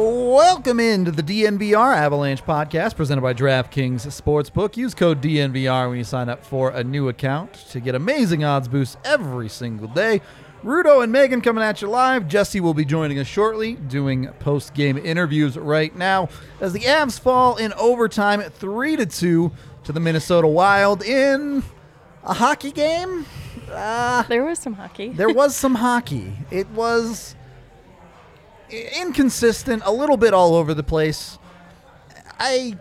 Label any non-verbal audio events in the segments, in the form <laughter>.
Welcome into the DNVR Avalanche podcast presented by DraftKings Sportsbook. Use code DNVR when you sign up for a new account to get amazing odds boosts every single day. Rudo and Meghan coming at you live. Jesse will be joining us shortly, doing post game interviews right now as the Avs fall in overtime 3 to 2 to the Minnesota Wild in a hockey game. Uh, There was some hockey. there was some hockey. It was inconsistent, a little bit all over the place. I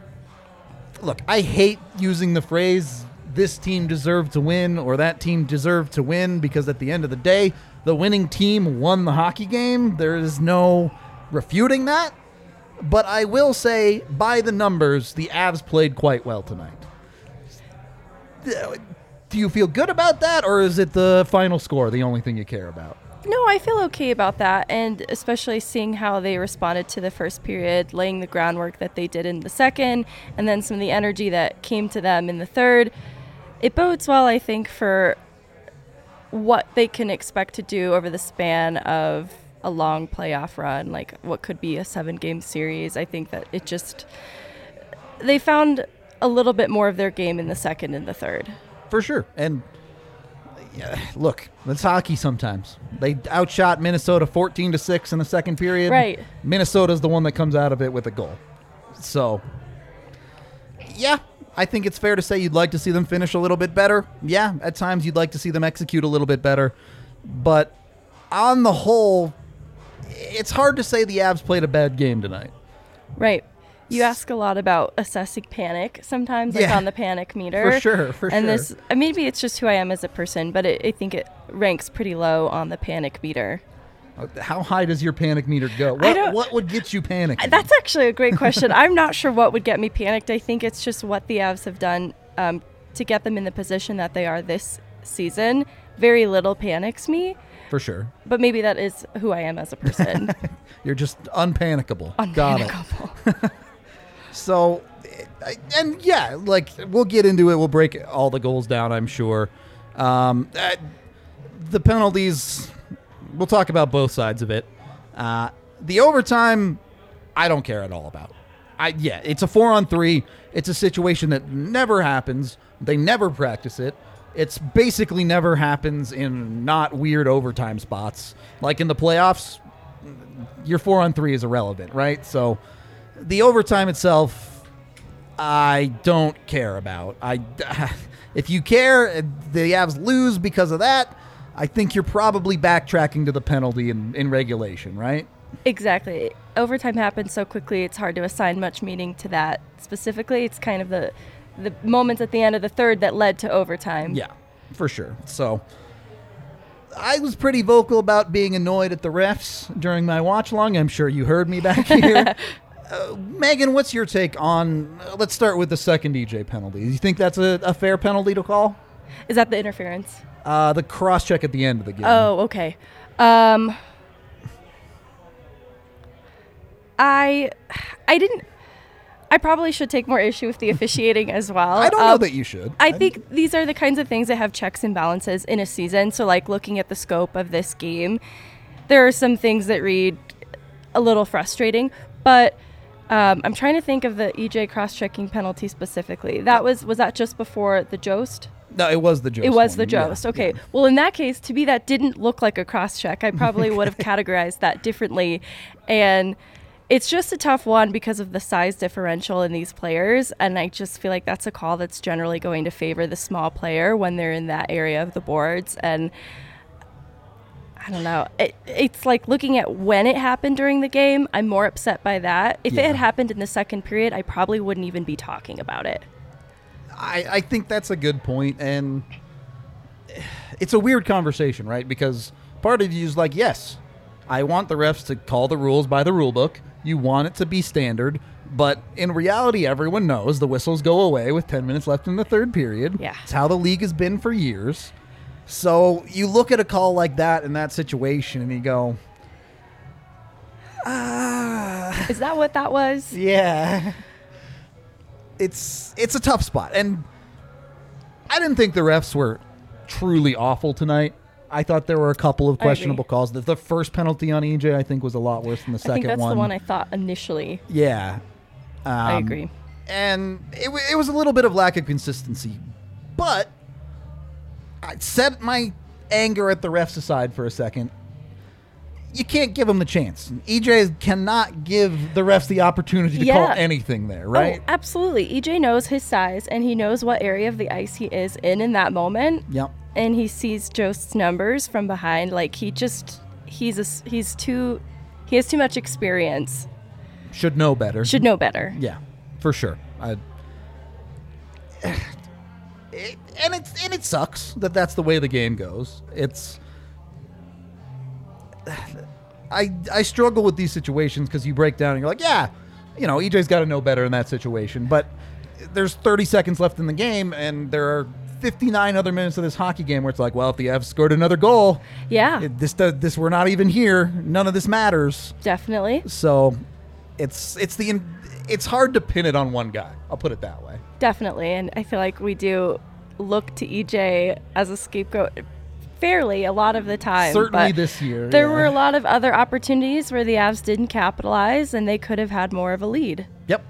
look, I hate using the phrase this team deserved to win or that team deserved to win because at the end of the day, the winning team won the hockey game. There is no refuting that. But I will say, by the numbers, the Avs played quite well tonight. Do you feel good about that, or is it the final score the only thing you care about? No, I feel okay about that, and especially seeing how they responded to the first period, laying the groundwork that they did in the second, and then some of the energy that came to them in the third. It bodes well, I think, for what they can expect to do over the span of a long playoff run, like what could be a seven game series. I think that it just, they found a little bit more of their game in the second and the third. For sure. And yeah, look, it's hockey sometimes. They outshot Minnesota 14 to 6 in the second period. Right. Minnesota's the one that comes out of it with a goal. So, yeah, I think it's fair to say you'd like to see them finish a little bit better. Yeah, at times you'd like to see them execute a little bit better. But on the whole, it's hard to say the Avs played a bad game tonight. Right. You ask a lot about assessing panic sometimes, like Yeah. on the panic <laughs> meter. For sure, for and sure. And this, uh, maybe it's just who I am as a person, but it, I think it ranks pretty low on the panic meter. How high does your panic meter go? What, what would get you panicked? That's actually a great question. I'm not sure what would get me panicked. I think it's just what the Avs have done um, to get them in the position that they are this season. Very little panics me, For sure. but maybe that is who I am as a person. <laughs> You're just unpanicable. Got it. <laughs> So, and yeah, like we'll get into it. We'll break all the goals down. I'm sure. Um, uh, the penalties. We'll talk about both sides of it. Uh, the overtime, I don't care at all about. I yeah, it's a four on three. It's a situation that never happens. They never practice it. It's basically never happens in not weird overtime spots. Like in the playoffs, your four on three is irrelevant, right? So the overtime itself, I don't care about. I, <laughs> if you care, the Avs lose because of that. I think you're probably backtracking to the penalty in, in regulation, right? Exactly. Overtime happens so quickly; it's hard to assign much meaning to that specifically. It's kind of the the moments at the end of the third that led to overtime. Yeah, for sure. So I was pretty vocal about being annoyed at the refs during my watch long. I'm sure you heard me back <laughs> here. Uh, Meghan, what's your take on? Uh, let's start with the second EJ penalty. Do you think that's a, a fair penalty to call? Is that the interference? Uh, the cross check at the end of the game. Oh, okay. Um, I I didn't. I probably should take more issue with the <laughs> officiating as well. I don't know Um, that you should. I think these are the kinds of things that have checks and balances in a season. So, like looking at the scope of this game, there are some things that read a little frustrating. But um, I'm trying to think of the EJ cross-checking penalty specifically. That was was that just before the Jost? No, it was the Jost. It was one, the yeah, Jost. Okay. yeah. Well, in that case, to me, that didn't look like a cross-check. I probably would have <laughs> categorized that differently, and. It's just a tough one because of the size differential in these players, and I just feel like that's a call that's generally going to favor the small player when they're in that area of the boards. And I don't know, it, it's like looking at when it happened during the game. I'm more upset by that. If it had happened in the second period, I probably wouldn't even be talking about it. I, I think that's a good point, and it's a weird conversation, right? Because part of you is like, yes, I want the refs to call the rules by the rule book. You want it to be standard, but in reality, everyone knows the whistles go away with 10 minutes left in the third period. Yeah. It's how the league has been for years. So you look at a call like that in that situation and you go, ah. Is that what that was? Yeah. It's it's a tough spot. And I didn't think the refs were truly awful tonight. I thought there were a couple of questionable calls. The, the first penalty on EJ, I think, was a lot worse than the second I second think that's one. the one I thought initially. yeah, I Um, agree. and it, wa- it was a little bit of lack of consistency. But I set my anger at the refs aside for a second. You can't give them the chance. EJ cannot give the refs the opportunity to call Yeah. anything there, oh, right? Oh, absolutely. EJ knows his size and he knows what area of the ice he is in in that moment. Yep. And he sees Jost's numbers from behind. Like he just, he's a, s- he's too, he has too much experience. Should know better. Should know better. Yeah, for sure. I, it, and it's and it sucks that that's the way the game goes. It's <sighs> I I struggle with these situations because you break down and you're like, yeah, you know, EJ's got to know better in that situation, but there's 30 seconds left in the game and there are 59 other minutes of this hockey game where it's like, well, if the Avs scored another goal, Yeah, it, this does this we're not even here. None of this matters. definitely. So it's it's the it's hard to pin it on one guy. I'll put it that way. Definitely. And I feel like we do look to EJ as a scapegoat fairly a lot of the time. Certainly this year. There yeah. were a lot of other opportunities where the Avs didn't capitalize and they could have had more of a lead. Yep.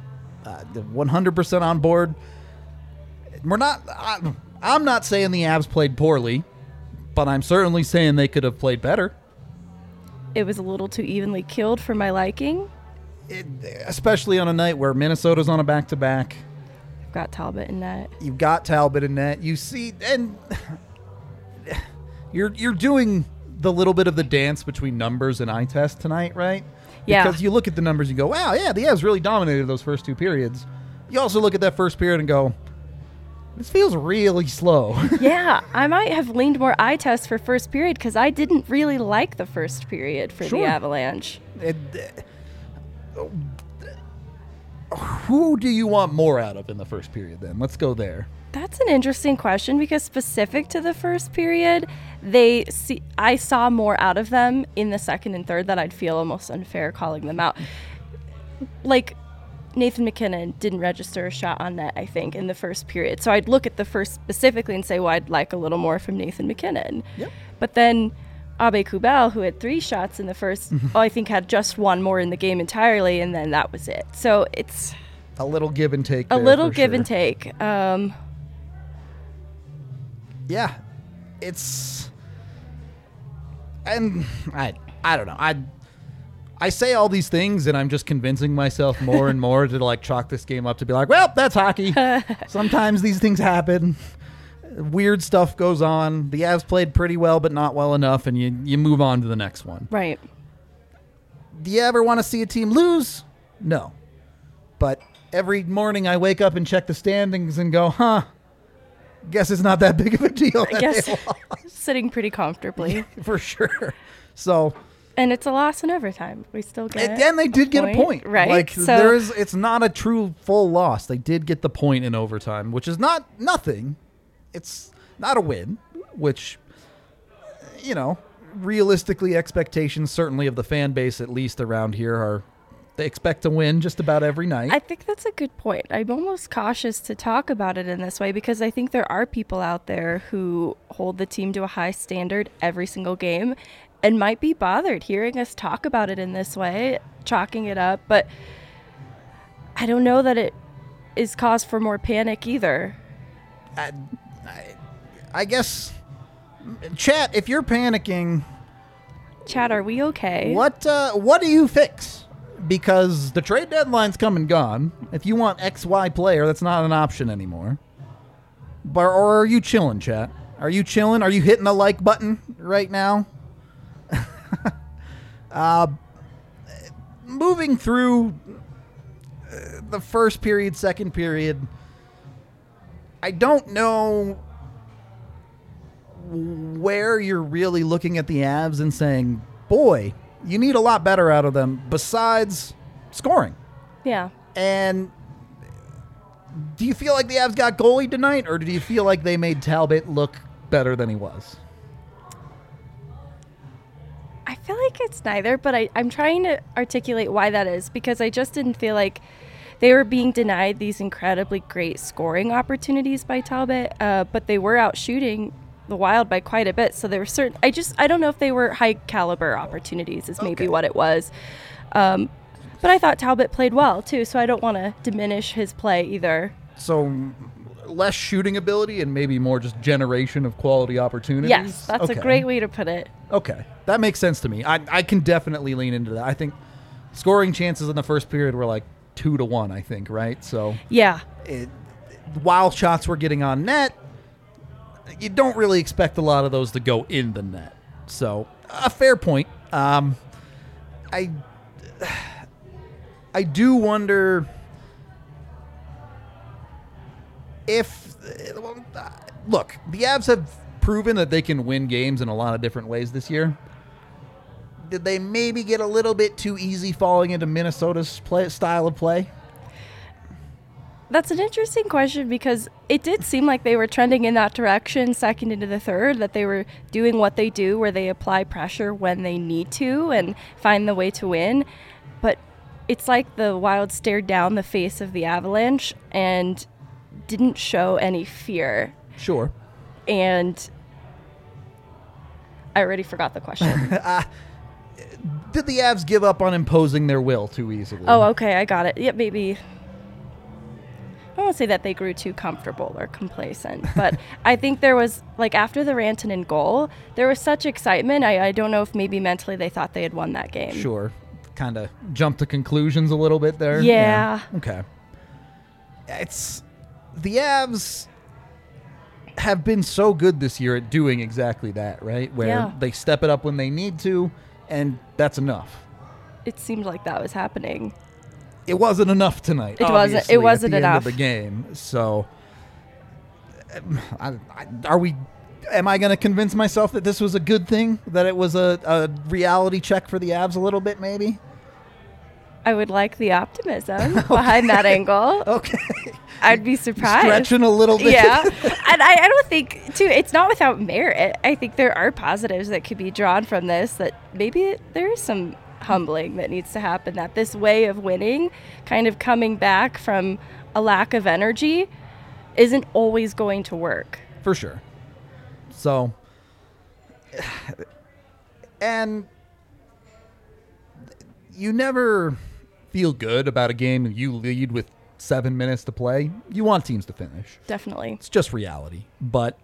Uh, 100% on board. We're not I, I'm not saying the Avs played poorly, but I'm certainly saying they could have played better. It was a little too evenly killed for my liking. It, especially on a night where Minnesota's on a back-to-back. I've got Talbot in net. You've got Talbot in net. You see and <laughs> you're you're doing the little bit of the dance between numbers and eye test tonight, right? Yeah. Because you look at the numbers and go, wow, yeah, the Avs really dominated those first two periods. You also look at that first period and go, this feels really slow. <laughs> yeah, I might have leaned more eye test for first period because I didn't really like the first period for Sure. the Avalanche. It- who do you want more out of in the first period then? Let's go there. That's an interesting question because specific to the first period, they see I saw more out of them in the second and third that I'd feel almost unfair calling them out. Like Nathan MacKinnon didn't register a shot on net, I think, in the first period. So I'd look at the first specifically and say, well, I'd like a little more from Nathan MacKinnon. Yep. But then Abe Kubel, who had three shots in the 1st oh, I think had just one more in the game entirely, and then that was it. So it's A little give and take. a little give sure. and take. Um, Yeah, it's and I I don't know. I I say all these things and I'm just convincing myself more and <laughs> more to like chalk this game up to be like, well, that's hockey. <laughs> Sometimes these things happen. Weird stuff goes on. The Avs played pretty well, but not well enough, and you you move on to the next one. right. Do you ever want to see a team lose? No. But every morning I wake up and check the standings and go, huh, guess it's not that big of a deal. I guess <laughs> sitting pretty comfortably. <laughs> for sure. So, and it's a loss in overtime. We still get and, and they did get a point, right? Like so there is, it's not a true full loss. They did get the point in overtime, which is not nothing. It's not a win, which you know, realistically, expectations certainly of the fan base, at least around here, are they expect to win just about every night. I think that's a good point. I'm almost cautious to talk about it in this way because I think there are people out there who hold the team to a high standard every single game and might be bothered hearing us talk about it in this way, chalking it up. But I don't know that it is cause for more panic either. I, I, I guess, chat. If you're panicking, chat, are we okay? What uh, what do you fix? Because the trade deadline's come and gone. If you want XY player, that's not an option anymore. But or are you chilling, chat? Are you chilling? Are you hitting the like button right now? <laughs> uh, moving through uh, the first period, second period. I don't know where you're really looking at the Avs and saying, boy, you need a lot better out of them besides scoring. Yeah. And do you feel like the Avs got goalie tonight, or do you feel like they made Talbot look better than he was? I feel like it's neither, but I, I'm trying to articulate why that is because I just didn't feel like they were being denied these incredibly great scoring opportunities by Talbot, uh, but they were out shooting the Wild by quite a bit. So there were certain. I just I don't know if they were high caliber opportunities. Is maybe Okay. what it was. Um, but I thought Talbot played well too, so I don't want to diminish his play either. So less shooting ability and maybe more just generation of quality opportunities. Yes, that's Okay. a great way to put it. Okay, that makes sense to me. I I can definitely lean into that. I think scoring chances in the first period were like two to one. I think right. So Yeah, it, while shots were getting on net, you don't really expect a lot of those to go in the net. So a fair point. Um, I I do wonder if look the Avs have proven that they can win games in a lot of different ways this year. Did they maybe get a little bit too easy falling into Minnesota's play, style of play? That's an interesting question because it did seem like they were trending in that direction second into the third, that they were doing what they do where they apply pressure when they need to and find the way to win. But it's like the Wild stared down the face of the Avalanche and didn't show any fear. Sure. And I already forgot the question. <laughs> Ah, Did the Avs give up on imposing their will too easily? oh, okay, I got it. Yep, maybe. I won't say that they grew too comfortable or complacent, <laughs> but I think there was like after the Rantanen goal, there was such excitement. I, I don't know if maybe mentally they thought they had won that game. Sure. Kind of jump to conclusions a little bit there. Yeah. Okay. It's the Avs have been so good this year at doing exactly that, right? Where Yeah. they step it up when they need to, and that's enough. It seemed like that was happening. It wasn't enough tonight. It wasn't- it wasn't at the enough. End of the game. So, um, I, I, are we? Am I going to convince myself that this was a good thing? That it was a, a reality check for the Avs a little bit, maybe? I would like the optimism <laughs> behind that angle. Okay. I'd be surprised. Stretching a little bit. yeah <laughs> and I, I don't think too it's not without merit i think there are positives that could be drawn from this that maybe there is some humbling that needs to happen that this way of winning kind of coming back from a lack of energy isn't always going to work for sure. So, <sighs> and you never feel good about a game you lead with seven minutes to play. You want teams to finish. definitely It's just reality. But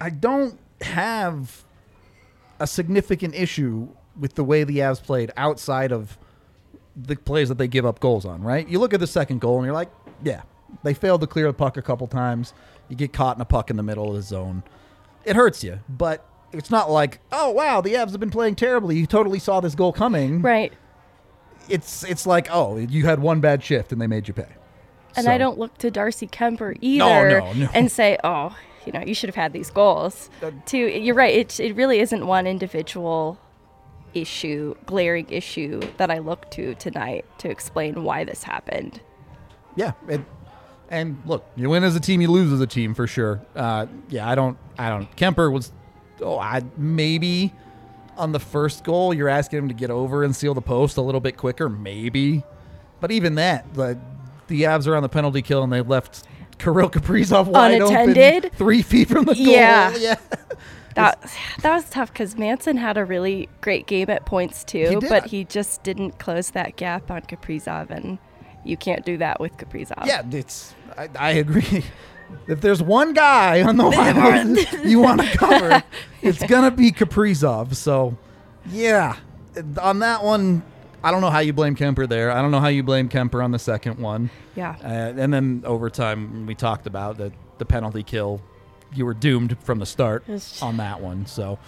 I don't have a significant issue with the way the Avs played outside of the plays that they give up goals on, right? You look at the second goal and you're like, yeah, they failed to clear the puck a couple times. You get caught in a puck in the middle of the zone. It hurts you, but it's not like, oh wow, the Avs have been playing terribly. You totally saw this goal coming. right It's it's like, oh, you had one bad shift and they made you pay. and So- i don't look to darcy kuemper either no, no. and say oh you know you should have had these goals Uh, to you're right it, it really isn't one individual issue glaring issue that i look to tonight to explain why this happened Yeah, it, and look, you win as a team, you lose as a team for sure. Uh, yeah, I don't, I don't. Kuemper was, oh, I maybe on the first goal, you're asking him to get over and seal the post a little bit quicker, maybe, but even that, the the Avs are on the penalty kill and they left Kirill Kaprizov wide Unattended? open, three feet from the goal. Yeah. <laughs> yeah. that that was tough because manson had a really great game at points too He but he just didn't close that gap on kaprizov and you can't do that with kaprizov Yeah, it's. I, I agree. If there's one guy on the <laughs> Wild you want to cover, <laughs> it's gonna be Kaprizov. So, yeah, on that one, I don't know how you blame Kuemper there. I don't know how you blame Kuemper on the second one. yeah Uh, and then overtime, we talked about the the penalty kill. You were doomed from the start It's- on that one. So,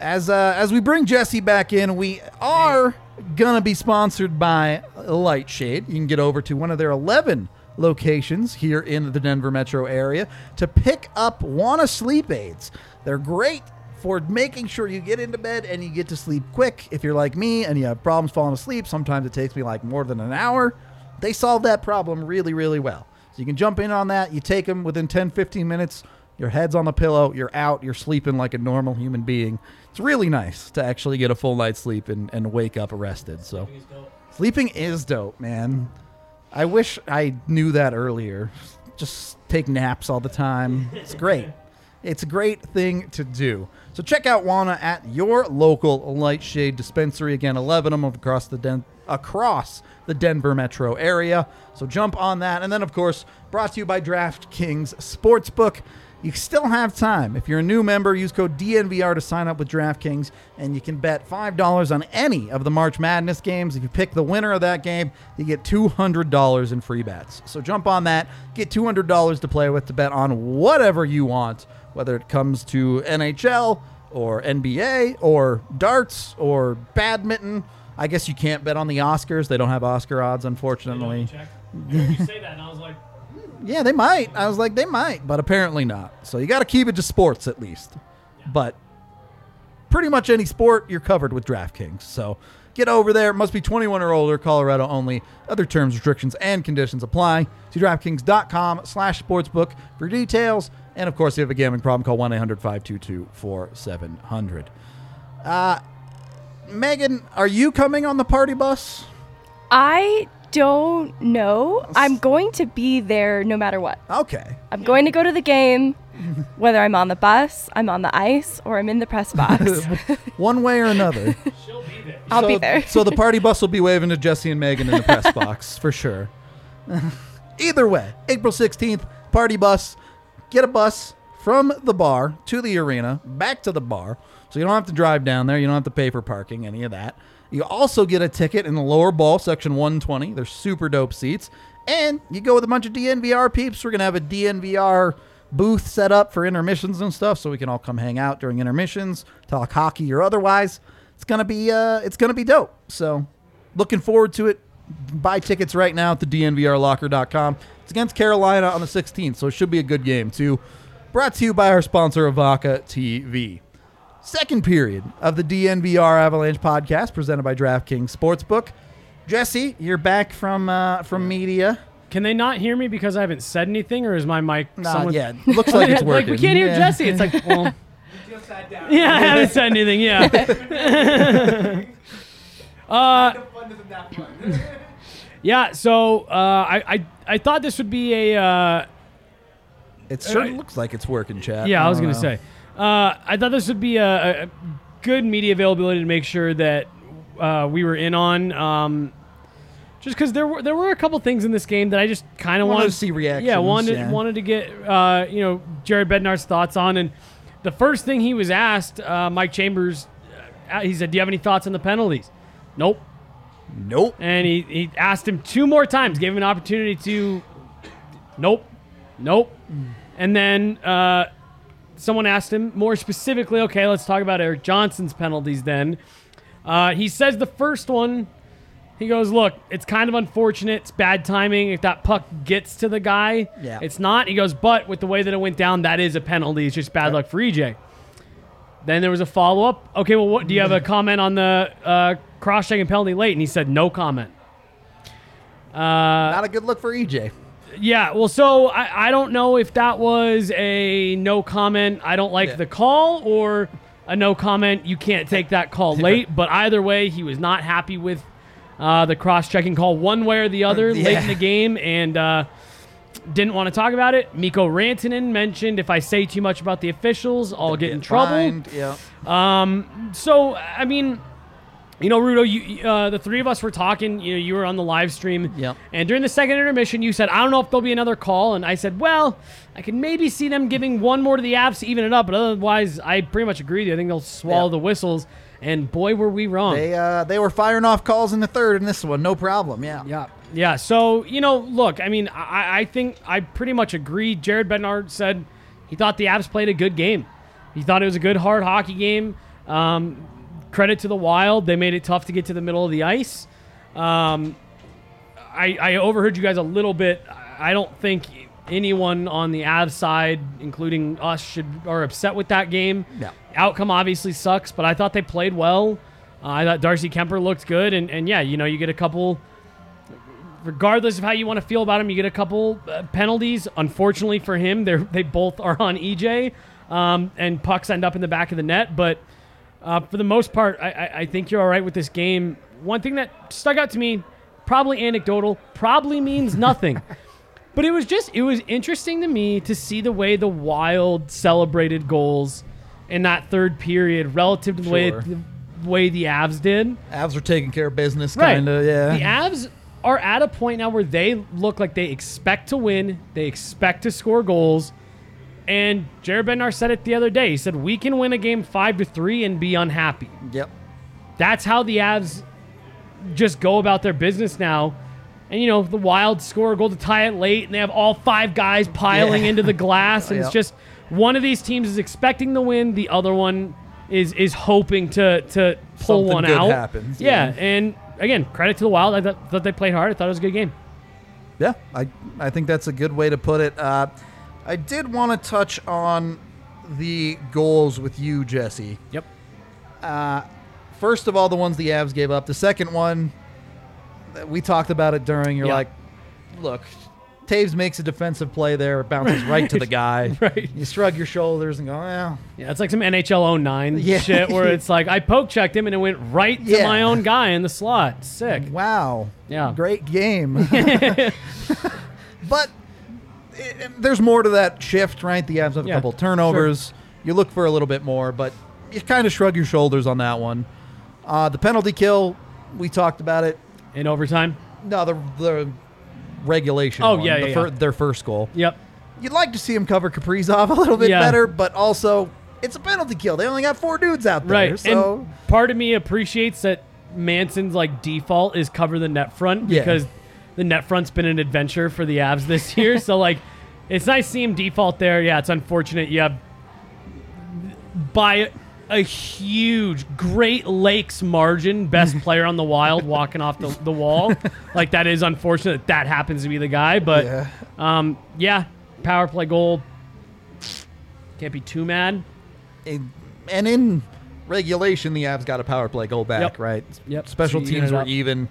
as uh, as we bring Jesse back in, we are gonna be sponsored by Lightshade. You can get over to one of their eleven locations here in the Denver metro area to pick up Wana sleep aids. They're great for making sure you get into bed and you get to sleep quick. If you're like me and you have problems falling asleep, sometimes it takes me like more than an hour. They solve that problem really, really well. So you can jump in on that. You take them within 10, 15 minutes. Your head's on the pillow. You're out. You're sleeping like a normal human being. It's really nice to actually get a full night's sleep and, and wake up rested. So sleeping is dope, man. I wish I knew that earlier. just take naps all the time. It's great. It's a great thing to do. So check out Wana at your local Lightshade dispensary. Again, 11 of them across the Den- across the Denver metro area. So jump on that. And then, of course, brought to you by DraftKings Sportsbook. You still have time. If you're a new member, use code DNVR to sign up with DraftKings, and you can bet $5 on any of the March Madness games. If you pick the winner of that game, you get $200 in free bets. So jump on that, get $200 to play with to bet on whatever you want, whether it comes to NHL or NBA or darts or badminton. I guess you can't bet on the Oscars. They don't have Oscar odds, unfortunately. You say that, and I was like, Yeah, they might. I was like, they might, but apparently not. So you got to keep it to sports at least. But pretty much any sport, you're covered with DraftKings. So get over there. Must be 21 or older. Colorado only. Other terms, restrictions, and conditions apply. See DraftKings.com slash sportsbook for details. And of course, if you have a gambling problem, call 1 800 522 4700. Uh, Meghan, are you coming on the party bus? I don't know. I'm going to be there no matter what. Okay. I'm going to go to the game, <laughs> whether I'm on the bus, I'm on the ice, or I'm in the press box. <laughs> One way or another. <laughs> she'll be there. I'll so, be there. so the party bus will be waving to Jesse and Meghan in the press box for sure. Either way, April 16th, party bus. Get a bus from the bar to the arena, back to the bar. So you don't have to drive down there. You don't have to pay for parking, any of that. You also get a ticket in the lower ball, section 120. They're super dope seats. And you go with a bunch of DNVR peeps. We're going to have a DNVR booth set up for intermissions and stuff so we can all come hang out during intermissions, talk hockey or otherwise. It's going to be uh it's going to be dope. So, looking forward to it. Buy tickets right now at the dnvrlocker.com. It's against Carolina on the 16th, so it should be a good game too. Brought to you by our sponsor Avaca TV. Second period of the DNVR Avalanche podcast presented by DraftKings Sportsbook. Jesse, you're back from uh, from media. Can they not hear me because I haven't said anything, or is my mic? Nah, someone- yeah, looks like it's working. <laughs> like we can't hear Yeah. Jesse. It's like, <laughs> well, yeah, I haven't said anything. Yeah. <laughs> uh, yeah. So uh, I, I I thought this would be a. Uh, It sure looks like it's working, chat. Yeah, I was gonna know. say. Uh, I thought this would be a, a good media availability to make sure that uh, we were in on. Um, just because there were there were a couple things in this game that I just kind of Wanted wanted to see reactions, Yeah, wanted yeah. wanted to get uh, you know Jared Bednar's thoughts on. And the first thing he was asked, uh, Mike Chambers, uh, he said, "Do you have any thoughts on the penalties?" Nope. Nope. And he, he asked him two more times, gave him an opportunity to. Nope. Nope. And then uh, someone asked him more specifically, okay, let's talk about Erik Johnson's penalties then. Uh, he says the first one, he goes, look, it's kind of unfortunate. It's bad timing. If that puck gets to the guy, Yeah. it's not. He goes, but with the way that it went down, that is a penalty. It's just bad luck for EJ. Then there was a follow up. Okay, well, what do you have a comment on the uh, cross checking penalty late? And he said, no comment. Not a good look for EJ. Yeah, well, so I, I don't know if that was a no comment, I don't like Yeah. the call, or a no comment, you can't take that call late. But either way, he was not happy with uh, the cross checking call one way or the other late Yeah. in the game and uh, didn't want to talk about it. Mikko Rantanen mentioned if I say too much about the officials, I'll get in trouble. Fined, Yeah. So I mean, you know, Rudo, you uh, the three of us were talking. You know, you were on the live stream. Yep. And during the second intermission, you said, "I don't know if there'll be another call," and I said, "Well, I can maybe see them giving one more to the Avs to even it up, but otherwise, I pretty much agree. with you. I think they'll swallow Yeah. the whistles." And boy, were we wrong. They uh, they were firing off calls in the third in this one, no problem. Yeah. Yeah. Yeah. So, you know, look, I mean, I, I think I pretty much agree. Jared Bednar said he thought the Avs played a good game. He thought it was a good, hard hockey game. Um, credit to the Wild. They made it tough to get to the middle of the ice. Um, I, I overheard you guys a little bit. I don't think anyone on the Avs side, including us, should are upset with that game. Yeah. Outcome obviously sucks, but I thought they played well. Uh, I thought Darcy Kuemper looked good, and, and yeah, you know, you get a couple regardless of how you want to feel about him, you get a couple uh, penalties. Unfortunately for him, they they both are on EJ, um, and pucks end up in the back of the net. But uh, for the most part, I, I, I think you're all right with this game. One thing that stuck out to me, probably anecdotal, probably means <laughs> nothing. But it was just it was interesting to me to see the way the Wild celebrated goals in that third period relative to the way Sure. the way the Avs did. Avs are taking care of business, kind of. Yeah. The Avs are at a point now where they look like they expect to win, they expect to score goals. And Jared Bednar said it the other day. He said, "We can win a game five to three and be unhappy." Yep. That's how the Avs just go about their business now. And you know, the Wild score a goal to tie it late, and they have all five guys piling Yeah. into the glass, and <laughs> Yep. it's just one of these teams is expecting to win, the other one is is hoping to to pull Something one out. happens, Yeah. yeah. and again, credit to the Wild. I thought, thought they played hard. I thought it was a good game. Yeah, I I think that's a good way to put it. Uh, I did want to touch on the goals with you, Jesse. Yep. First of all, the ones the Avs gave up. The second one, uh, we talked about it during. You're Yeah. like, look, Toews makes a defensive play there, it bounces right to the <laughs> guy. Right. You shrug your shoulders and go, well, Yeah, it's like some NHL 09 <laughs> Yeah. shit where it's like I poke checked him and it went right to Yeah. my own guy in the slot. Sick. wow, Yeah. great game. <laughs> but it, it- there's more to that shift, right? The Avs have a Yeah, couple turnovers. You look for a little bit more, but you kind of shrug your shoulders on that one. Uh, the penalty kill, we talked about it. In overtime. No, the the regulation. Oh, one, yeah, the yeah, fir- yeah. their first goal. Yep. You'd like to see him cover Kaprizov a <laughs> little bit Yeah. better, but also it's a penalty kill. They only got four dudes out there, Right. so and part of me appreciates that Manson's like default is cover the net front because the net front's been an adventure for the Avs this <laughs> year. so like it's nice to see him default there. Yeah, it's unfortunate you have by a huge Great Lakes margin best <laughs> player on the wild walking off the, the wall. <laughs> Like that is unfortunate that, that happens to be the guy. But yeah. um yeah, power play goal. Can't be too mad. And- and in regulation, the Avs got a power play goal back, Yep. right? Yep. Special So teams were up- even.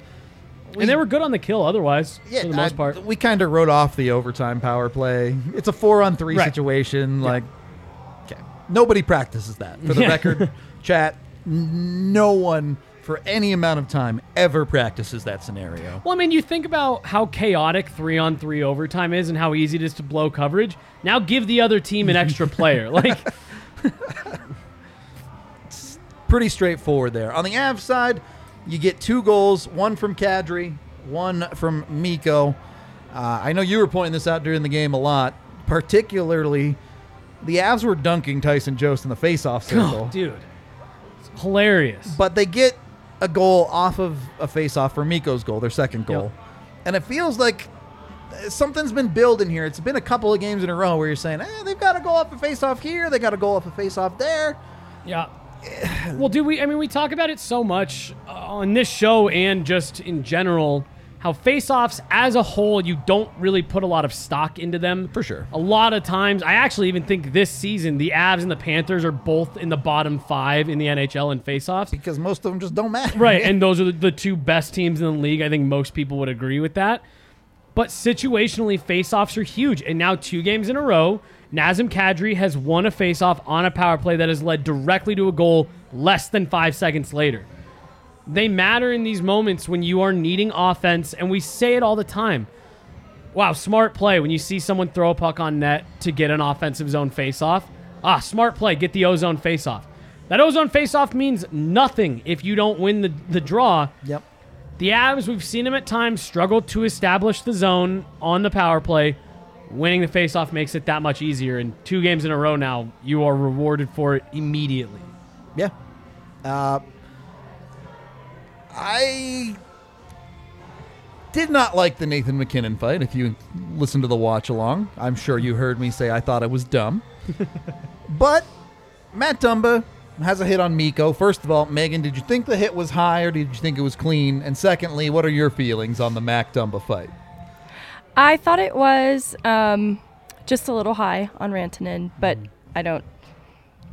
And they were good on the kill otherwise, Yeah, for the most I- part. we kind of wrote off the overtime power play. It's a four on three Right. situation. Like, okay, nobody practices that. For the Yeah. record, <laughs> chat, no one for any amount of time ever practices that scenario. Well, I mean, you think about how chaotic three on three overtime is and how easy it is to blow coverage. Now give the other team an extra <laughs> player. Like, Pretty straightforward there. On the Avs side, you get two goals, one from Kadri, one from Mikko. Uh, I know you were pointing this out during the game a lot, particularly the Avs were dunking Tyson Jost in the faceoff circle. oh, dude, it's hilarious. but they get a goal off of a face-off for Mikko's goal, their second goal, and it feels like something's been building here. It's been a couple of games in a row where you're saying, "Eh, they've got a goal off a face-off here, they got a goal off a face-off there." Yeah. Well, do we? I mean, we talk about it so much uh, on this show and just in general. How face-offs as a whole, you don't really put a lot of stock into them. For sure. A lot of times, I actually even think this season the Avs and the Panthers are both in the bottom five in the NHL in face-offs. Because most of them just don't matter. Right, <laughs> and those are the, the two best teams in the league. I think most people would agree with that. But situationally, face-offs are huge. And now, two games in a row, Nazem Kadri has won a faceoff on a power play that has led directly to a goal less than five seconds later. They matter in these moments when you are needing offense, and we say it all the time. Wow, smart play when you see someone throw a puck on net to get an offensive zone faceoff. Ah, smart play, get the ozone faceoff. That ozone faceoff means nothing if you don't win the, the draw. Yep. The Avs, we've seen them at times struggle to establish the zone on the power play. Winning the faceoff makes it that much easier. And two games in a row now, you are rewarded for it immediately. Yeah. Uh, I did not like the Nathan MacKinnon fight. If you listen to the watch along, I'm sure you heard me say I thought it was dumb. <laughs> but Matt Dumba has a hit on Mikko. First of all, Meghan, did you think the hit was high or did you think it was clean? And secondly, what are your feelings on the Mac Dumba fight? I thought it was um, just a little high on Rantanen, but I don't.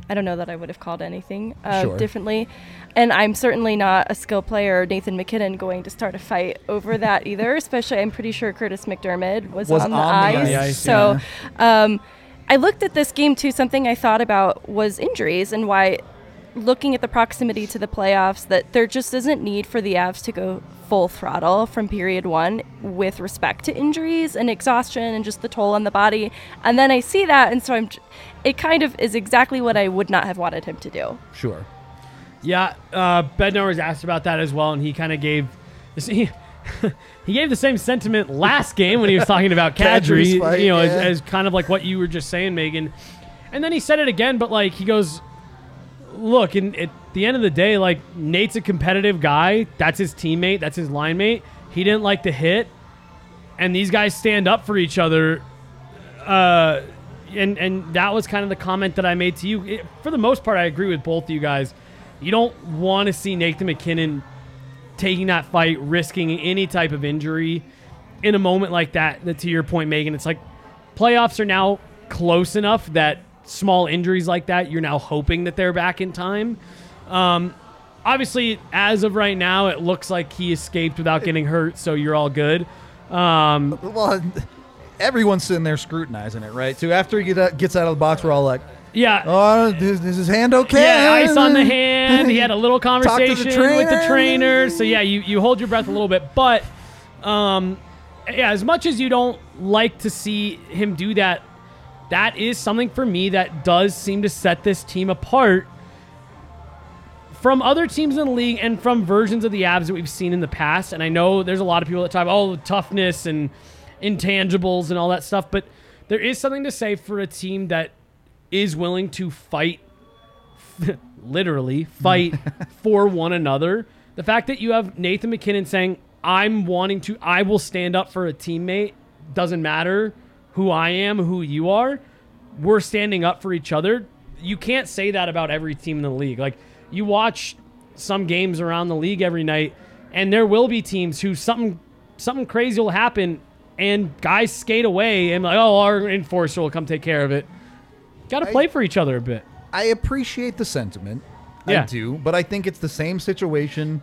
I don't know that I would have called anything uh, Sure. differently, and I'm certainly not a skill player, Nathan MacKinnon, going to start a fight over that <laughs> either. Especially, I'm pretty sure Kurtis MacDermid was, Was on the on the ice. ice, so, um, I looked at this game too. Something I thought about was injuries and why, looking at the proximity to the playoffs, that there just isn't need for the Avs to go full throttle from period one with respect to injuries and exhaustion and just the toll on the body. And then I see that, and so I'm. It kind of is exactly what I would not have wanted him to do. Sure. Yeah, uh, Bednar was asked about that as well, and he kind of gave <laughs> he, he gave the same sentiment last game when he was talking about <laughs> Kadri's Kadri, fight, you know, yeah. as, as kind of like what you were just saying, Meghan. And then he said it again, but like he goes, "Look, and at the end of the day, like Nate's a competitive guy. That's his teammate. That's his line mate. He didn't like to hit, and these guys stand up for each other." Uh, and and that was kind of the comment that I made to you. It- for the most part, I agree with both of you guys. You don't want to see Nathan MacKinnon taking that fight, risking any type of injury in a moment like that. That to your point, Meghan, it's like playoffs are now close enough that small injuries like that, you're now hoping that they're back in time. Um, obviously, as of right now, it looks like he escaped without getting hurt, so you're all good. Um, Well, everyone's sitting there scrutinizing it, right? So after he get gets out of the box, we're all like, yeah, "Oh, is, is his hand okay?" Yeah, ice on the <laughs> hand. He had a little to the conversation with the trainer. trainer. So yeah, you, you hold your breath a little bit, but um, yeah, as much as you don't like to see him do that, that is something for me that does seem to set this team apart from other teams in the league and from versions of the Avs that we've seen in the past. And I know there's a lot of people that talk about oh toughness and intangibles and all that stuff, but there is something to say for a team that is willing to fight <laughs> literally fight <laughs> for one another. The fact that you have Nathan MacKinnon saying, I'm wanting to, I will stand up for a teammate, doesn't matter who I am, who you are, we're standing up for each other. You can't say that about every team in the league. Like, you watch some games around the league every night, and there will be teams who something something crazy will happen, and guys skate away and like, oh, our enforcer will come take care of it. Got to play for each other a bit. I appreciate the sentiment. I Yeah. do, but I think it's the same situation.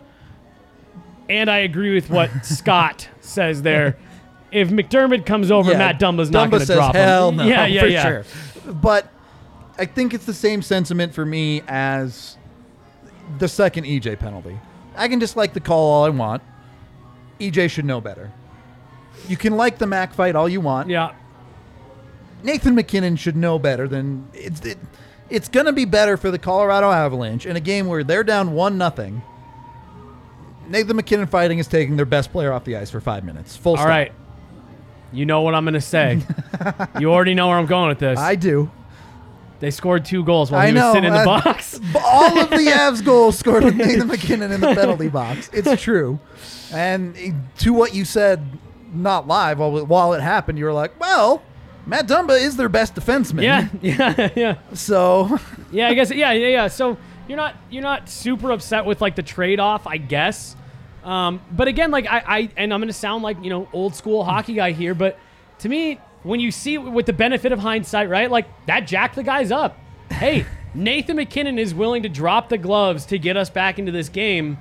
And I agree with what <laughs> Scott says there. If MacDermid comes over, Yeah, Matt Dumba's not Dumba going to says, drop Hell him. no, yeah, yeah, for yeah. sure. But I think it's the same sentiment for me as the second EJ penalty. I can just like the call all I want. EJ should know better. You can like the Mac fight all you want. Yeah. Nathan MacKinnon should know better than it's it, it's going to be better for the Colorado Avalanche in a game where they're down one nothing. Nathan MacKinnon fighting is taking their best player off the ice for five minutes. Full All stop. right. You know what I'm going to say. <laughs> you already know where I'm going with this. I do. they scored two goals while I he was sitting in the uh, box. <laughs> all of the Avs <laughs> goals scored with Nathan MacKinnon in the penalty box. It's true. And to what you said, not live, while, while it happened, you were like, well, Matt Dumba is their best defenseman. Yeah, yeah, yeah. So, Yeah, I guess yeah, yeah, yeah. So you're not you're not super upset with like the trade off, I guess. Um, but again, like I, I and I'm gonna sound like you know old school hockey guy here, but to me, when you see with the benefit of hindsight, right, like that jacked the guys up. Hey, <laughs> Nathan MacKinnon is willing to drop the gloves to get us back into this game.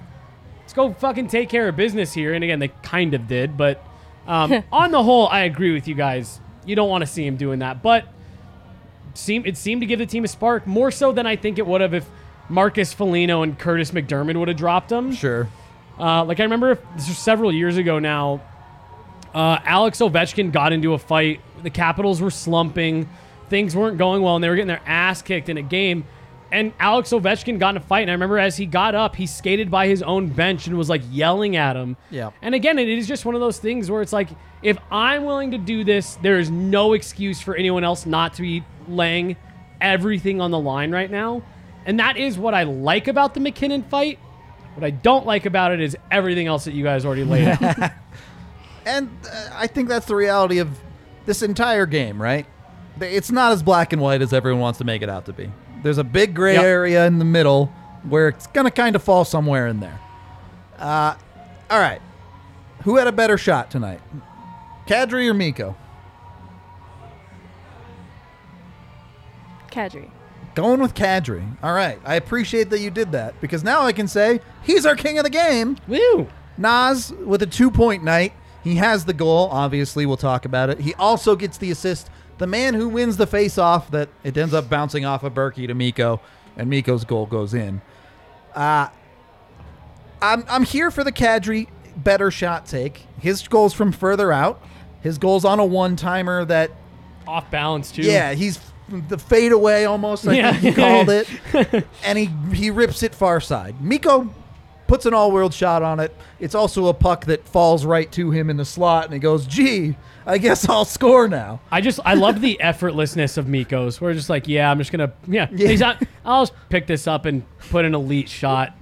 Let's go fucking take care of business here. And again, they kind of did, but um, <laughs> on the whole, I agree with you guys. You don't want to see him doing that, but seemed it seemed to give the team a spark more so than I think it would have if Marcus Foligno and Kurtis MacDermid would have dropped him. sure. Uh, like I remember this was several years ago now. Uh, Alex Ovechkin got into a fight. The Capitals were slumping. Things weren't going well, and they were getting their ass kicked in a game. And Alex Ovechkin got in a fight. And I remember as he got up, he skated by his own bench and was like yelling at him. Yeah. And again, it is just one of those things where it's like, if I'm willing to do this, there is no excuse for anyone else not to be laying everything on the line right now. And that is what I like about the MacKinnon fight. What I don't like about it is everything else that you guys already laid out. <laughs> And uh, I think that's the reality of this entire game, right? It's not as black and white as everyone wants to make it out to be. There's a big gray Yep. area in the middle where it's going to kind of fall somewhere in there. Uh, all right. Who had a better shot tonight? Kadri or Mikko? Kadri. Going with Kadri. All right. I appreciate that you did that because now I can say he's our king of the game. Woo! Naz with a two point night. He has the goal. Obviously, we'll talk about it. He also gets the assist. The man who wins the face off that it ends up bouncing off of Berkey to Mikko, and Mikko's goal goes in. Uh, I'm, I'm here for the Kadri. better shot take. His goals from further out. His goals on a one timer that Off balance too. yeah, he's the fadeaway almost. I Yeah. think he called it, <laughs> and he he rips it far side. Mikko puts an all world shot on it. It's also a puck that falls right to him in the slot, and he goes, "Gee, I guess I'll score now." I just I love the <laughs> effortlessness of Mikko's. We're just like, yeah, I'm just gonna yeah. Yeah. He's not, I'll just pick this up and put an elite shot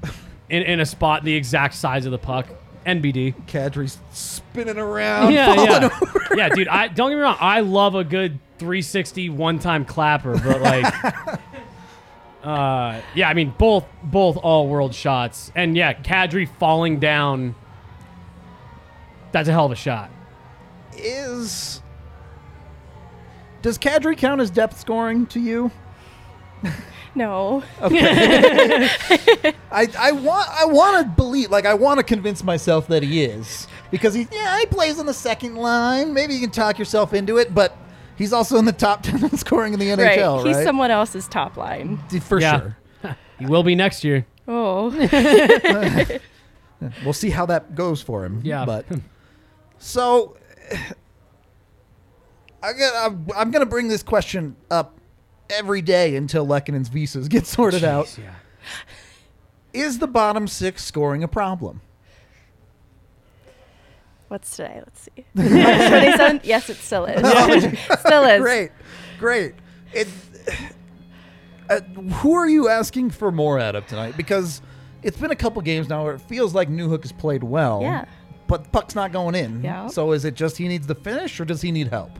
in, in a spot the exact size of the puck. NBD. Kadri's spinning around, yeah, falling yeah, over. <laughs> yeah, dude. I don't get me wrong. I love a good 360 one-time clapper, but like, <laughs> uh, yeah. I mean, both both all-world shots, and yeah, Kadri falling down. That's a hell of a shot. Is does Kadri count as depth scoring to you? <laughs> No. Okay. <laughs> I, I want I want to believe like I want to convince myself that he is because he yeah he plays on the second line maybe you can talk yourself into it but he's also in the top <laughs> ten in scoring in the NHL right. right, He's someone else's top line. for Yeah. sure <laughs> He will be next year. Oh. we'll see how that goes for him Yeah. but hmm. so <sighs> I get, I'm, I'm gonna bring this question up every day until Lehkonen's visas get sorted out yeah. is the bottom six scoring a problem What's today? Let's see. <laughs> March 27th? Yes, it still is. <laughs> still is. great, great. It, uh, who are you asking for more out of tonight? Because it's been a couple games now where it feels like Newhook has played well. Yeah. But the puck's not going in. Yeah. So is it just he needs the finish or does he need help?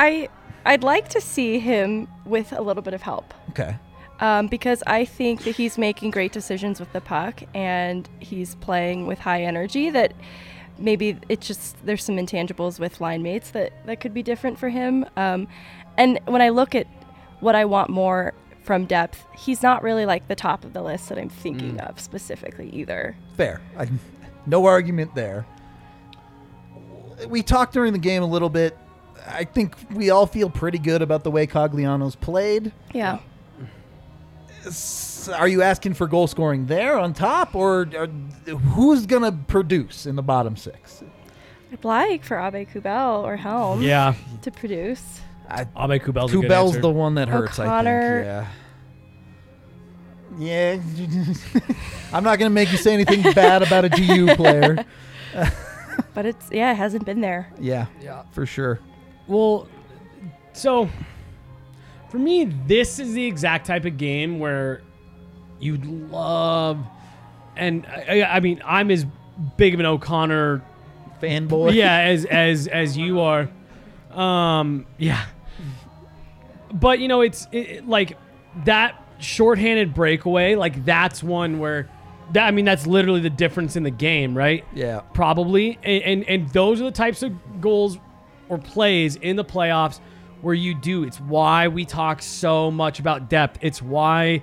I I'd like to see him with a little bit of help. Okay. Um, because I think that he's making great decisions with the puck and he's playing with high energy that maybe it's just there's some intangibles with line mates that, that could be different for him. Um, and when I look at what I want more from depth, he's not really like the top of the list that I'm thinking of specifically either. Fair. I, no argument there. We talked during the game a little bit. I think we all feel pretty good about the way Cogliano's played. Yeah. S- Are you asking for goal scoring there on top, or, or who's going to produce in the bottom six? I'd like for Aube-Kubel or Helm Yeah. to produce. I, Aube-Kubel's a good Kubel's answer. the one that hurts. O'Connor. I think. Yeah. Yeah. <laughs> I'm not going to make you say anything bad about a GU player. <laughs> But it's yeah, it hasn't been there. Yeah. Yeah. For sure. Well, so for me, this is the exact type of game where you'd love, and I, I mean, I'm as big of an O'Connor, Fanboy. <laughs> yeah, as as as you are. Um, yeah. But you know, it's it, like that shorthanded breakaway. Like that's one where, that I mean, that's literally the difference in the game, right? Yeah. probably and, and and those are the types of goals or plays in the playoffs where you do. It's why we talk so much about depth. It's why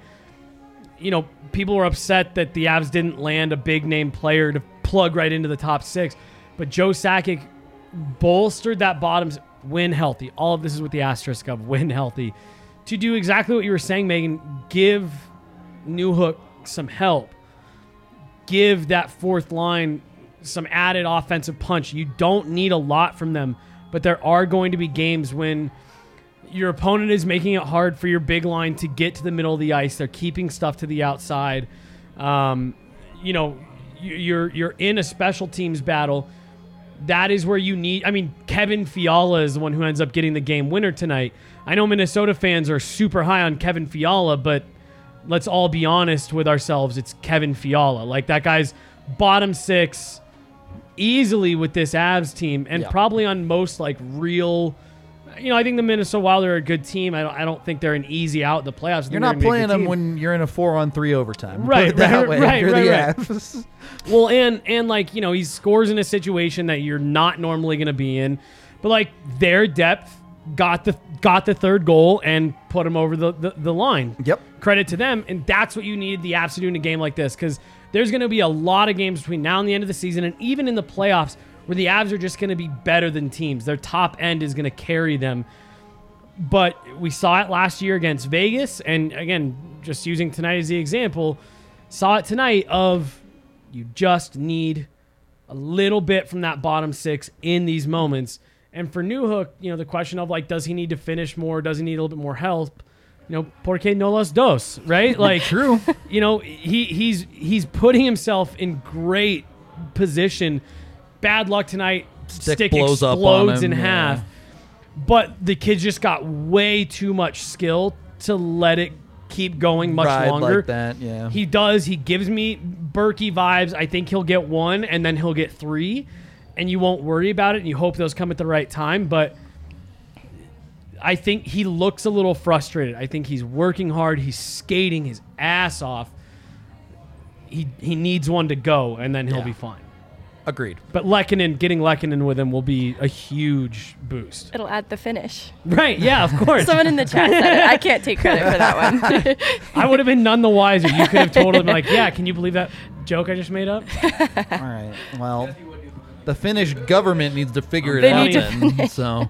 you know people were upset that the Avs didn't land a big name player to plug right into the top 6 but Joe Sakic bolstered that bottoms win healthy. All of this is with the asterisk of win healthy. To do exactly what you were saying Meghan give Newhook some help. Give that fourth line some added offensive punch. You don't need a lot from them, but there are going to be games when your opponent is making it hard for your big line to get to the middle of the ice. They're keeping stuff to the outside. Um, you know, you- you're you're in a special teams battle. That is where you need. I mean, Kevin Fiala is the one who ends up getting the game winner tonight. I know Minnesota fans are super high on Kevin Fiala, but let's all be honest with ourselves. It's Kevin Fiala. Like that guy's bottom six easily with this Avs team, and Yeah. probably on most like real. You know, I think the Minnesota Wild are a good team. I don't. I don't think they're an easy out in the playoffs. You're not gonna be a playing them team. when you're in a four on three overtime. Right, right, way. right, You're right, the right. Avs. <laughs> Well, and and like you know, he scores in a situation that you're not normally going to be in, but like their depth got the got the third goal and put him over the the, the line. Yep. Credit to them, and that's what you needed the Avs to do in a game like this because there's going to be a lot of games between now and the end of the season, and even in the playoffs where the Avs are just going to be better than teams. Their top end is going to carry them. But we saw it last year against Vegas, and again, just using tonight as the example, saw it tonight of you just need a little bit from that bottom six in these moments. And for Newhook, you know, the question of like, does he need to finish more? Does he need a little bit more help? You know, porque no los dos, right? <laughs> Like, True. you know, he he's he's putting himself in great position. Bad luck tonight. Stick blows up explodes him, in yeah. half. But the kid just got way too much skill to let it keep going much Ride longer. like that, yeah. He does. He gives me Berkey vibes. I think he'll get one and then he'll get three, and you won't worry about it. And you hope those come at the right time. But I think he looks a little frustrated. I think he's working hard. He's skating his ass off. He he needs one to go, and then he'll Yeah. be fine. Agreed. But Lehkonen, getting Lehkonen with him will be a huge boost. It'll add the finish. Right? Yeah, of course. <laughs> Someone in the chat said it. I can't take credit for that one. <laughs> I would have been none the wiser. You could have totally been like, "Yeah, can you believe that joke I just made up?" <laughs> All right. Well, the Finnish government needs to figure it They out need to then. So,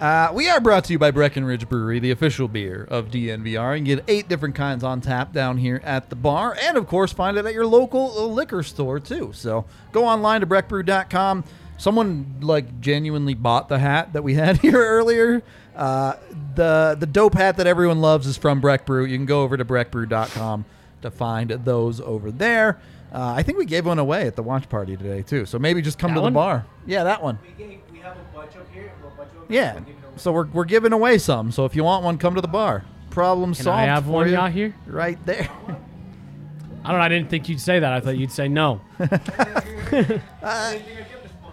uh, we are brought to you by Breckenridge Brewery, the official beer of DNVR. You can get eight different kinds on tap down here at the bar, and of course, find it at your local uh, liquor store too. So, go online to breckbrew.com. Someone like genuinely bought the hat that we <laughs> had here earlier. Uh, the the dope hat that everyone loves is from Breck Brew. You can go over to breckbrew.com to find those over there. Uh, I think we gave one away at the watch party today too. So maybe just come That to one? the bar. Yeah, that one. We, gave, we have a bunch up here. Yeah. We'll give it away. So we're, we're giving away some. So if you want one, come to the bar. Problem Can solved. I have for one you out here? Right there. I don't know. I didn't think you'd say that. I thought you'd say no. <laughs> <laughs> yeah,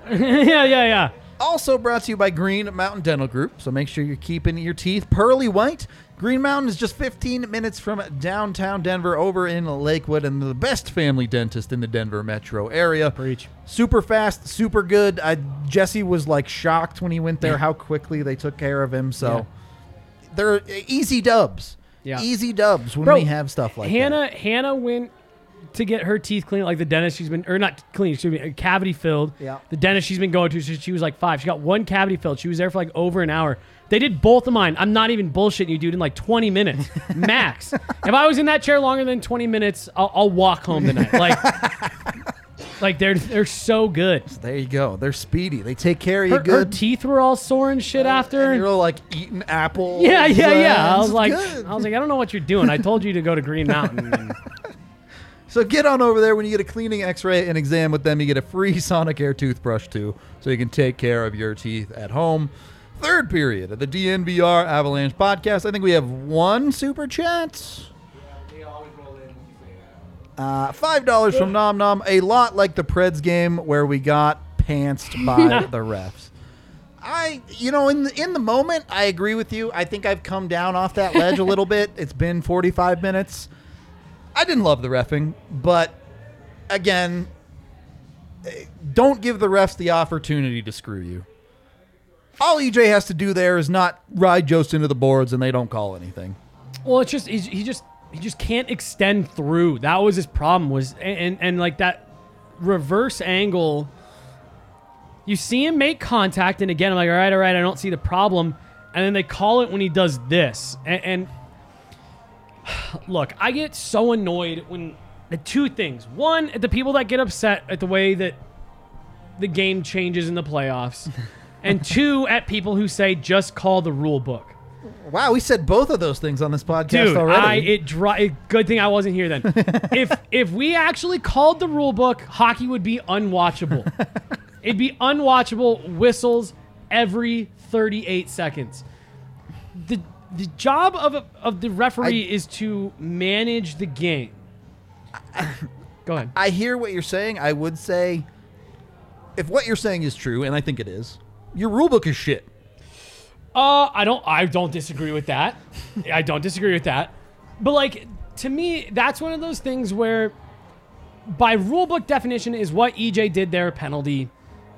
yeah, yeah. Also brought to you by Green Mountain Dental Group. So make sure you're keeping your teeth pearly white. Green Mountain is just 15 minutes from downtown Denver over in Lakewood and the best family dentist in the Denver metro area. Preach. Super fast, super good. I, Jesse was like shocked when he went there how quickly they took care of him. So they're easy dubs. Yeah. Easy dubs when Bro, we have stuff like Hannah, that. Hannah went to get her teeth cleaned, like the dentist she's been, or not clean, excuse me, cavity filled. Yeah. The dentist she's been going to since she was like five. She got one cavity filled. She was there for like over an hour. They did both of mine. I'm not even bullshitting you, dude. In like 20 minutes <laughs> max. if I was in that chair longer than 20 minutes, I'll, I'll walk home tonight. Like, <laughs> like they're they're so good. There you go. They're speedy. They take care of you Her, her good. teeth were all sore and shit after. And you're like eating apples. <laughs> Yeah, yeah, yeah. I was like. I was like, I don't know what you're doing. I told you to go to Green Mountain. And So get on over there when you get a cleaning, X-ray, and exam with them. You get a free Sonic Sonicare toothbrush too, so you can take care of your teeth at home. Third period of the DNVR Avalanche podcast. I think we have one super chat. They always roll in when you say that. Uh, Five dollars from Nom Nom. A lot like the Preds game where we got pantsed by <laughs> the refs. I, you know, in the, in the moment, I agree with you. I think I've come down off that ledge a <laughs> little bit. It's been 45 minutes. I didn't love the refing, but again, eh, don't give the refs the opportunity to screw you. All EJ has to do there is not ride Jost into the boards, and they don't call anything. Well, it's just he just he just can't extend through. That was his problem. Was and and, and like that reverse angle. You see him make contact, and again, I'm like, all right, all right, I don't see the problem. And then they call it when he does this. And, and <sighs> look, I get so annoyed when the two things. One, the people that get upset at the way that the game changes in the playoffs, <laughs> and two, at people who say just call the rule book. Wow, we said both of those things on this podcast Dude, already. I it dry. Good thing I wasn't here then. <laughs> if if we actually called the rule book, hockey would be unwatchable. It'd be unwatchable. Whistles every 38 seconds. The the job of a, of the referee I- is to manage the game. Go ahead. I hear what you're saying. I would say, if what you're saying is true, and I think it is, your rule book is shit. Uh, I don't. I don't disagree with that. I don't disagree with that. But like to me, that's one of those things where, by rulebook definition, is what EJ did there a penalty?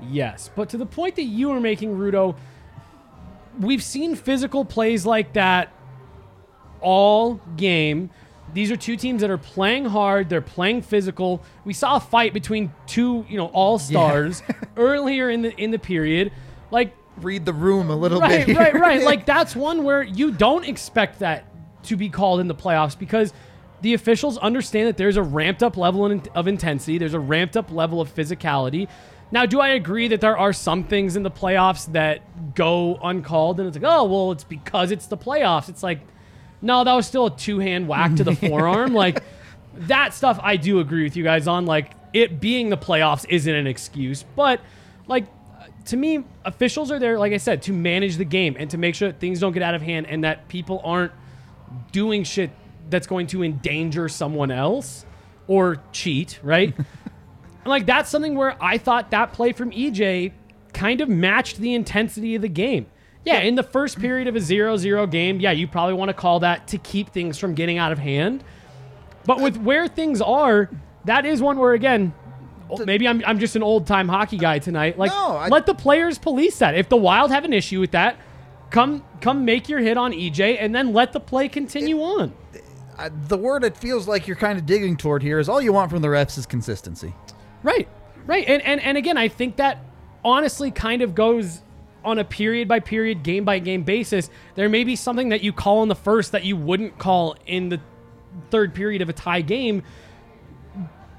Yes, but to the point that you were making, Rudo, we've seen physical plays like that all game. These are two teams that are playing hard. They're playing physical. We saw a fight between two, you know, all stars <laughs> earlier in the in the period. Like Read the room a little right, bit. right, here. right. Like <laughs> that's one where you don't expect that to be called in the playoffs because the officials understand that there's a ramped up level in- of intensity, there's a ramped up level of physicality. Now, do I agree that there are some things in the playoffs that go uncalled and it's like, oh, well, it's because it's the playoffs. It's like, no, that was still a two hand whack to the <laughs> forearm. Like, that stuff I do agree with you guys on. Like, it being the playoffs isn't an excuse. But, like, to me, officials are there, like I said, to manage the game and to make sure that things don't get out of hand and that people aren't doing shit that's going to endanger someone else or cheat, right? And, <laughs> like that's something where I thought that play from EJ kind of matched the intensity of the game. Yeah, in the first period of a 0-0 game, yeah, you probably want to call that to keep things from getting out of hand. But with where things are, that is one where again, maybe I'm, I'm just an old time hockey guy tonight. Like, No, I- let the players police that. If the Wild have an issue with that, come come make your hit on EJ and then let the play continue on. Uh, the word it feels like you're kind of digging toward here is all you want from the refs is consistency. Right, right, and and and again, I think that honestly kind of goes on a period by period, game by game basis. There may be something that you call in the first that you wouldn't call in the third period of a tie game.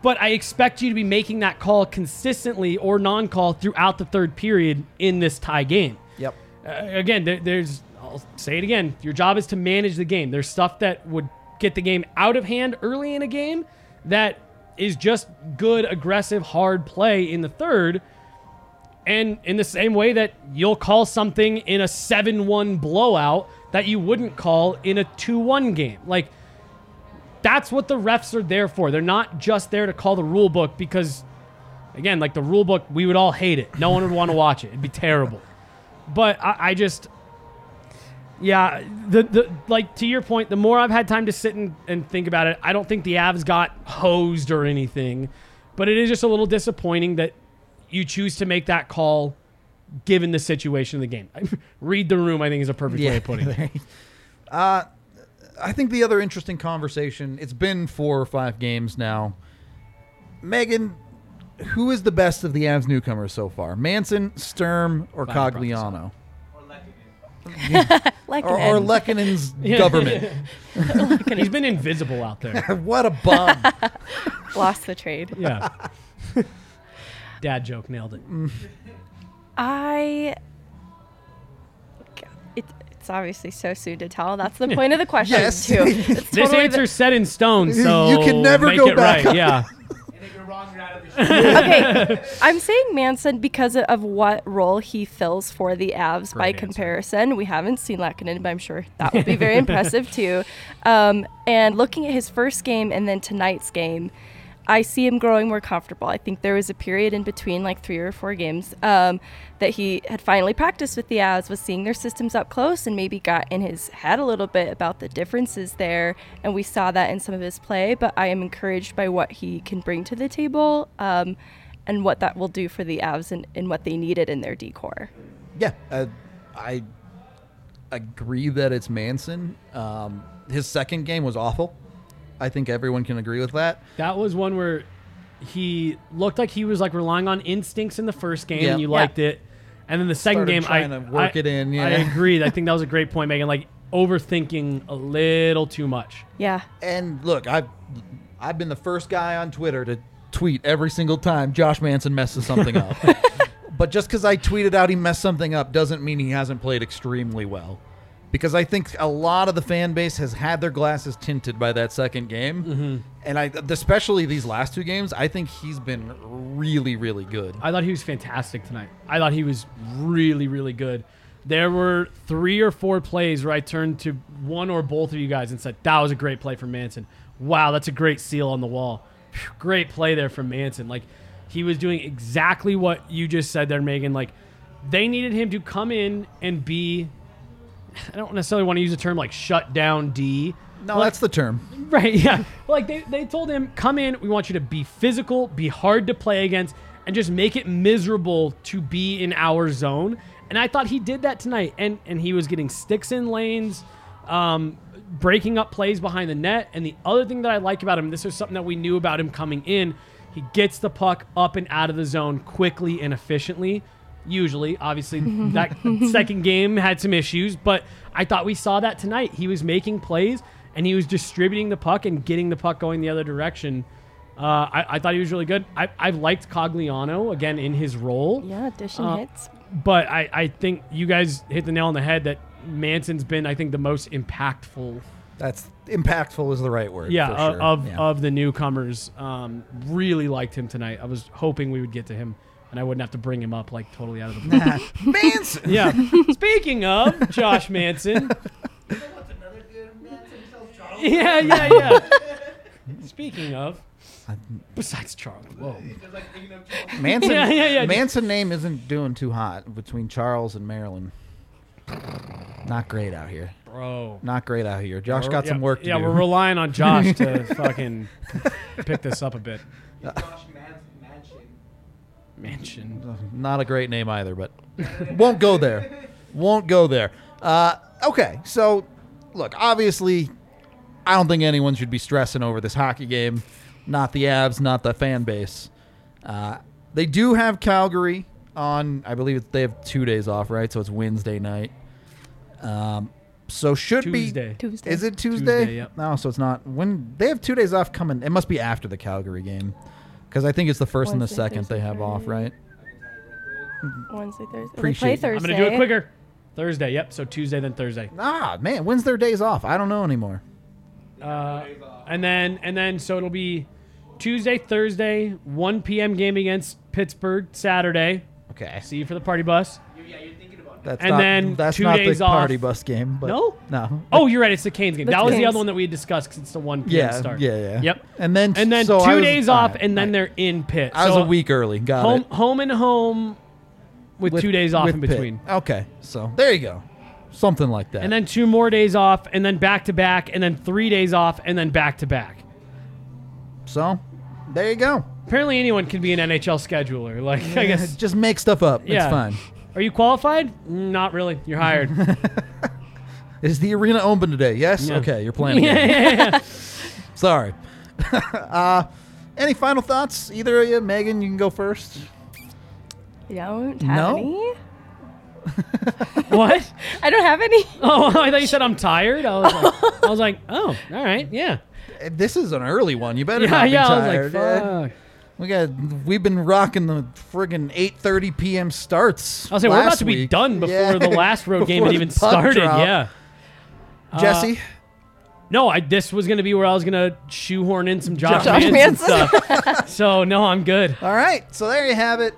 But I expect you to be making that call consistently or non-call throughout the third period in this tie game. Yep. Uh, again, there, there's, I'll say it again. Your job is to manage the game. There's stuff that would get the game out of hand early in a game that is just good, aggressive, hard play in the third. And in the same way that you'll call something in a 7 1 blowout that you wouldn't call in a 2 1 game. Like, that's what the refs are there for. They're not just there to call the rule book because, again, like the rule book, we would all hate it. No one would want to watch it. It'd be terrible. But I, I just, yeah, the the like to your point, the more I've had time to sit and, and think about it, I don't think the Avs got hosed or anything. But it is just a little disappointing that you choose to make that call given the situation of the game. <laughs> Read the room, I think, is a perfect way of putting it. <laughs> uh, I think the other interesting conversation, it's been four or five games now. Meghan, who is the best of the Avs newcomers so far? Manson, Sturm, or Fine, Cogliano? Or <laughs> Lehkonen. Like Or, an or end. Lehkonen's <laughs> government? He's been invisible out there. <laughs> what a bum. lost the trade. Yeah. Dad joke nailed it. I. It, it's obviously so soon to tell. That's the <laughs> point of the question Yes. too. It's <laughs> This totally the- answer's set in stone, so You can never make go it back. right. Yeah. And <laughs> if you're wrong, you're out of the show. okay, I'm saying Manson because of what role he fills for the Avs by Great answer. comparison. We haven't seen Lehkonen, but I'm sure that would be very impressive too. Um, and looking at his first game and then tonight's game, I see him growing more comfortable. I think there was a period in between, like three or four games, um, that he had finally practiced with the Avs, was seeing their systems up close, and maybe got in his head a little bit about the differences there. And we saw that in some of his play. But I am encouraged by what he can bring to the table. Um, and what that will do for the Avs and, and what they needed in their decor. yeah, uh, I agree that it's Manson. Um, his second game was awful. I think everyone can agree with that. That was one where he looked like he was like relying on instincts in the first game, Yeah. and you Yeah. liked it. And then the second Started game, I trying to work I- it in, I yeah. agreed. I <laughs> think that was a great point, Meghan. Like overthinking a little too much. Yeah. And look, I've I've been the first guy on Twitter to tweet every single time Josh Manson messes something up. <laughs> but just because I tweeted out he messed something up doesn't mean he hasn't played extremely well. Because I think a lot of the fan base has had their glasses tinted by that second game, mm-hmm. and I, especially these last two games, I think he's been really, really good. I thought he was fantastic tonight. I thought he was really, really good. There were three or four plays where I turned to one or both of you guys and said, That was a great play from Manson. Wow, that's a great seal on the wall. Great play there from Manson. Like, he was doing exactly what you just said there, Meghan. Like, they needed him to come in and be, I don't necessarily want to use the term like shut down D. No, that's the term. Right, yeah. Like they, they told him, come in, we want you to be physical, be hard to play against, and just make it miserable to be in our zone. And I thought he did that tonight. And and he was getting sticks in lanes, um, breaking up plays behind the net. And the other thing that I like about him, this is something that we knew about him coming in, he gets the puck up and out of the zone quickly and efficiently. Usually, obviously, <laughs> that second game had some issues, but I thought we saw that tonight. He was making plays and he was distributing the puck and getting the puck going the other direction. Uh, I, I thought he was really good. I, I liked Cogliano again in his role. Yeah, dishing Uh, hits. But I, I think you guys hit the nail on the head that Manson's been, I think, the most impactful. That's impactful is the right word. Yeah, for of, sure. of, Yeah. of the newcomers. Um, really liked him tonight. I was hoping we would get to him, and I wouldn't have to bring him up like totally out of the blue. <laughs> Manson. yeah. Speaking of Josh Manson. What's another good man himself, Charles? Yeah, yeah, yeah. Speaking of, besides Charlie, whoa. Just like thinking of Charles. Manson. Yeah, yeah, yeah. Manson name isn't doing too hot between Charles and Marilyn. Not great out here. Bro. Not great out here. Josh got yeah, some work to do. Yeah, do. we're relying on Josh to <laughs> fucking pick this up a bit. <laughs> Josh Man- Manchin. <laughs> Mansion. Not a great name either, but won't go there. Won't go there. Uh, okay, so look, obviously, I don't think anyone should be stressing over this hockey game. Not the Avs, not the fan base. Uh, they do have Calgary on. I believe they have two days off, right? So it's Wednesday night. Um, so should Tuesday. be Tuesday. Is it Tuesday? Tuesday, yep. No, so it's not. When they have two days off coming, it must be after the Calgary game, because I think it's the first and the Wednesday, second Thursday, they have off, Friday. right? Wednesday, Thursday. They Appreciate play it. Thursday. I'm going to do it quicker. Thursday, yep. So Tuesday, then Thursday. Ah, man, when's their days off? I don't know anymore. Uh, and then, and then, so it'll be Tuesday, Thursday, 1 p.m. game against Pittsburgh, Saturday. Okay, See you for the party bus. Yeah, you're thinking about that's And not, then that's two not days the off. party bus game. But No? no. Oh, you're right. It's the Canes game. The that was the other one that we had discussed because it's the 1 p.m. yeah, start. yeah, yeah. Yep. And then And then so two was- days off, right, and then all right. they're in Pitt. I was So a week early. Got home, it. home and home with, With- two days off in Pitt. between. Okay, so there you go, something like that. And then two more days off, and then back to back, and then three days off, and then back to back. so there you go. Apparently, anyone can be an NHL scheduler. Like, I guess. just make stuff up. Yeah. It's fine. Are you qualified? Not really. You're hired. <laughs> Is the arena open today? Yes. Yeah. Okay, you're playing. <laughs> yeah, yeah, yeah. <laughs> Sorry. uh, any final thoughts? Either of you, Meghan, you can go first. You don't have No? any? what? I don't have any. Oh, I thought you said I'm tired. I was like, I was like, oh, all right, yeah, This is an early one. You better yeah, not be yeah. I was like, fuck. We got we've been rocking the friggin' 8:30 p.m. starts. I was like, we're about to be week. done before Yeah. the last <laughs> road game had even started. drop. Yeah. Uh, Jesse, No, I this was gonna be where I was gonna shoehorn in some Josh, Josh Manson, Manson. stuff. <laughs> so no, I'm good. all right. So there you have it.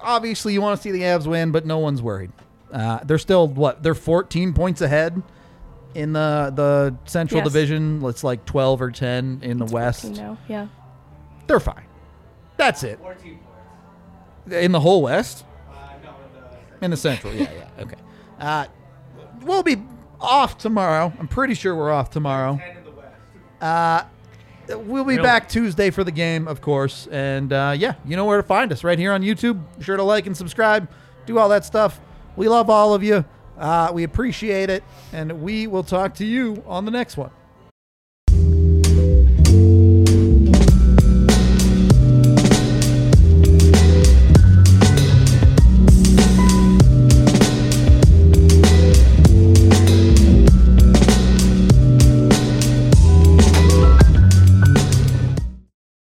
Obviously, you want to see the Avs win, but no one's worried. Uh, they're still what? They're 14 points ahead in the the Central Yes. Division. It's like 12 or 10 in the West. No, yeah. They're fine. That's it. 14 points. In the whole West. Uh, no, in the In the Central, yeah, yeah, okay. Uh, we'll be off tomorrow. I'm pretty sure we're off tomorrow. 10 in the West. Uh, we'll be Really? back Tuesday for the game, of course. And uh, yeah, you know where to find us right here on YouTube. Be sure to like and subscribe, do all that stuff. We love all of you. Uh, we appreciate it. And we will talk to you on the next one.